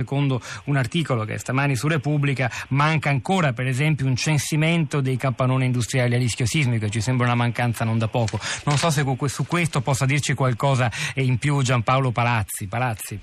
Secondo un articolo che stamani su Repubblica manca ancora per esempio un censimento dei capannoni industriali a rischio sismico, ci sembra una mancanza non da poco. Non so se su questo possa dirci qualcosa in più Giampaolo Palazzi. Palazzi.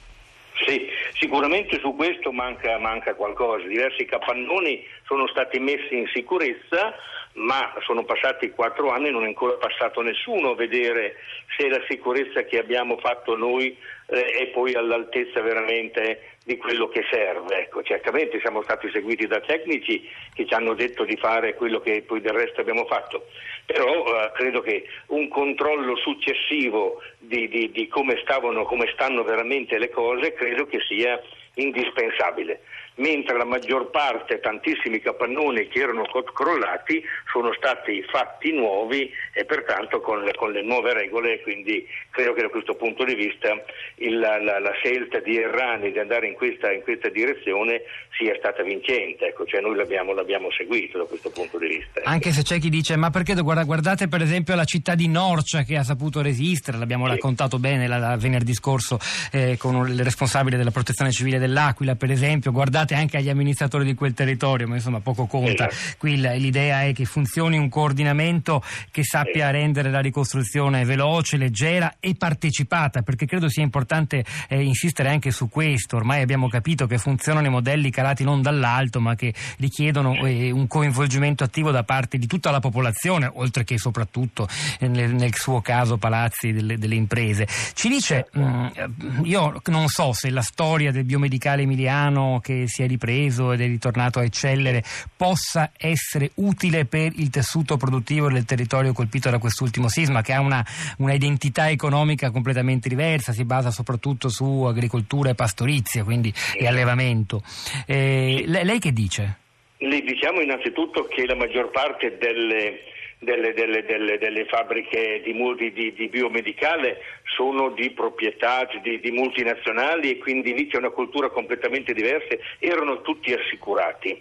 Sì, sicuramente su questo manca, manca qualcosa. Diversi capannoni sono stati messi in sicurezza ma sono passati quattro anni e non è ancora passato nessuno a vedere se la sicurezza che abbiamo fatto noi eh, è poi all'altezza veramente di quello che serve. Ecco, certamente siamo stati seguiti da tecnici che ci hanno detto di fare quello che poi del resto abbiamo fatto, però eh, credo che un controllo successivo di, di, di come, stavano, come stanno veramente le cose credo che sia indispensabile mentre la maggior parte, tantissimi capannoni che erano crollati sono stati fatti nuovi e pertanto con le, con le nuove regole, quindi credo che da questo punto di vista il, la, la, scelta di Errani di andare in questa, in questa direzione sia stata vincente, ecco, cioè noi l'abbiamo, l'abbiamo, seguito da questo punto di vista. Anche se c'è chi dice ma perché guardate per esempio la città di Norcia che ha saputo resistere, l'abbiamo sì. raccontato bene la, la, venerdì scorso eh, con il responsabile della protezione civile dell'Aquila per esempio, guardate pensate anche agli amministratori di quel territorio, ma insomma poco conta. Esatto. Qui l'idea è che funzioni un coordinamento che sappia rendere la ricostruzione veloce, leggera e partecipata, perché credo sia importante eh, insistere anche su questo. Ormai abbiamo capito che funzionano i modelli calati non dall'alto, ma che richiedono eh, un coinvolgimento attivo da parte di tutta la popolazione, oltre che soprattutto eh, nel, nel, suo caso palazzi delle, delle imprese. Ci dice, mh, mm, io non so se la storia del biomedicale emiliano che si è ripreso ed è ritornato a eccellere possa essere utile per il tessuto produttivo del territorio colpito da quest'ultimo sisma che ha una, una identità economica completamente diversa, si basa soprattutto su agricoltura e pastorizia quindi, e allevamento. Eh, lei che dice? Le diciamo innanzitutto che la maggior parte delle delle, delle, delle, delle fabbriche di, di, di, biomedicale sono di proprietà di, di, multinazionali e quindi lì c'è una cultura completamente diversa, erano tutti assicurati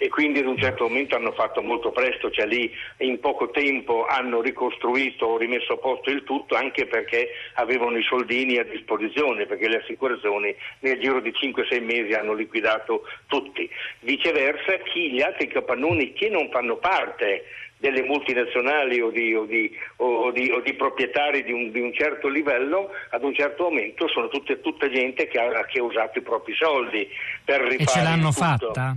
e quindi ad un certo momento hanno fatto molto presto, cioè lì in poco tempo hanno ricostruito rimesso a posto il tutto anche perché avevano i soldini a disposizione, perché le assicurazioni nel giro di 5-6 mesi hanno liquidato tutti. Viceversa chi gli altri capannoni che non fanno parte delle multinazionali o di, o di, o di, o di proprietari un, di un, certo livello, ad un certo momento sono tutte, tutta gente che ha, che ha, usato i propri soldi per rifare. E ce l'hanno fatta?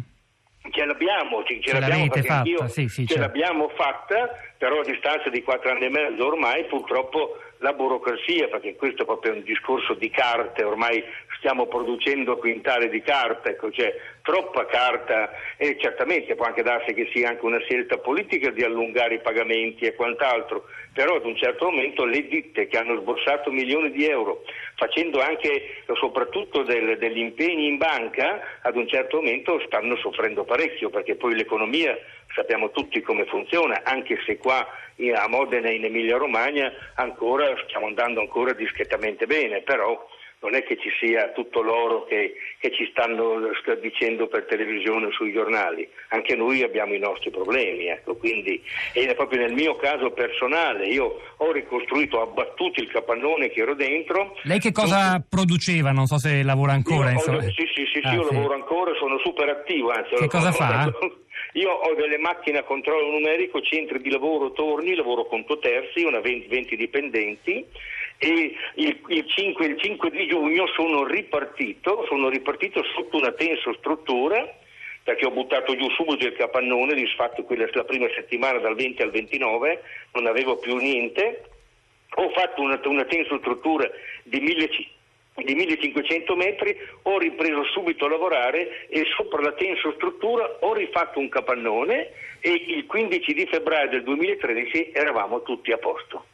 Ce l'abbiamo, ce, ce l'abbiamo fatta, sì, sì, ce certo. l'abbiamo fatta, però a distanza di quattro anni e mezzo ormai purtroppo la burocrazia, perché questo è proprio un discorso di carte, ormai stiamo producendo quintali di carta, ecco, c'è troppa carta e certamente può anche darsi che sia anche una scelta politica di allungare i pagamenti e quant'altro, però ad un certo momento le ditte che hanno sborsato milioni di euro, facendo anche soprattutto del, degli impegni in banca, ad un certo momento stanno soffrendo parecchio, perché poi l'economia sappiamo tutti come funziona, anche se qua a Modena in Emilia Romagna ancora stiamo andando ancora discretamente bene, però non è che ci sia tutto l'oro che, che ci stanno dicendo per televisione o sui giornali, anche noi abbiamo i nostri problemi, ecco, quindi, e proprio nel mio caso personale, io ho ricostruito, ho abbattuto il capannone che ero dentro. Lei che cosa non... produceva? Non so se lavora ancora. Io, ho, sì, sì, sì, ah, io sì. lavoro ancora, sono super attivo. Anzi, che cosa fa? Io ho delle macchine a controllo numerico, centri di lavoro torni, lavoro conto terzi, una 20, 20 dipendenti e il, il, 5, il 5 di giugno sono ripartito, sono ripartito sotto una tenso struttura perché ho buttato giù subito il capannone, disfatto quella, la prima settimana dal 20 al 29, non avevo più niente, ho fatto una, una tensostruttura di 1500 di 1500 metri, ho ripreso subito a lavorare e sopra la tensostruttura ho rifatto un capannone e il 15 di febbraio del 2013 eravamo tutti a posto.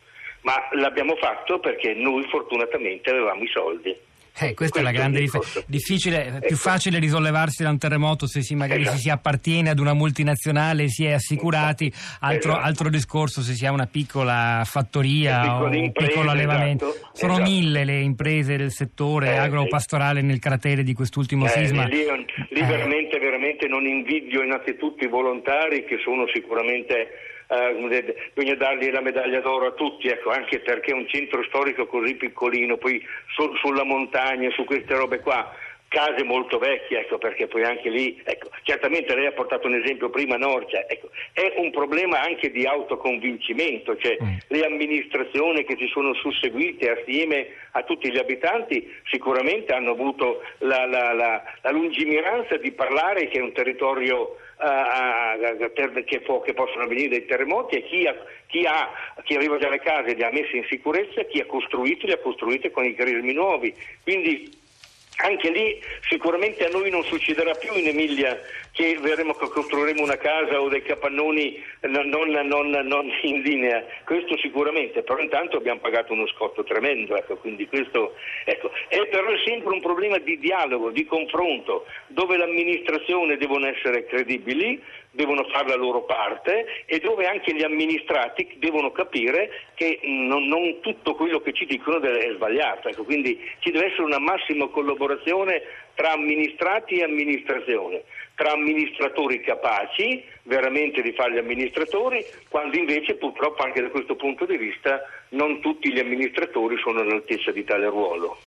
Ma l'abbiamo fatto perché noi fortunatamente avevamo i soldi. Eh, questa è la grande differenza. Difficile, ecco. più facile risollevarsi da un terremoto se si, magari esatto. si, appartiene ad una multinazionale si è assicurati, altro, esatto. altro, discorso se si ha una piccola fattoria o un piccolo allevamento. Esatto. Sono esatto. mille le imprese del settore eh, agropastorale nel cratere di quest'ultimo eh, sisma. Lì, lì eh. veramente, veramente non invidio innanzitutto i volontari che sono sicuramente eh, bisogna dargli la medaglia d'oro a tutti, ecco, anche perché un centro storico così piccolino, poi su, sulla montagna, su queste robe qua, case molto vecchie, ecco, perché poi anche lì, ecco, certamente lei ha portato un esempio prima Norcia, ecco, è un problema anche di autoconvincimento, cioè mm. le amministrazioni che si sono susseguite assieme a tutti gli abitanti sicuramente hanno avuto la, la, la, la lungimiranza di parlare che è un territorio uh, che, può, che, possono avvenire dei terremoti e chi, ha, chi, ha, chi, aveva già le case le ha messe in sicurezza, chi ha costruito le ha costruite con i crismi nuovi. Quindi anche lì sicuramente a noi non succederà più in Emilia che verremo, costruiremo una casa o dei capannoni non, non, non, in linea, questo sicuramente, però intanto abbiamo pagato uno scotto tremendo, ecco, questo ecco. è però sempre un problema di dialogo, di confronto, dove l'amministrazione devono essere credibili, devono fare la loro parte e dove anche gli amministrati devono capire che non, non tutto quello che ci dicono è sbagliato, ecco, quindi ci deve essere una massima collaborazione tra amministrati e amministrazione, tra amministratori capaci veramente di fare gli amministratori, quando invece purtroppo anche da questo punto di vista non tutti gli amministratori sono all'altezza di tale ruolo.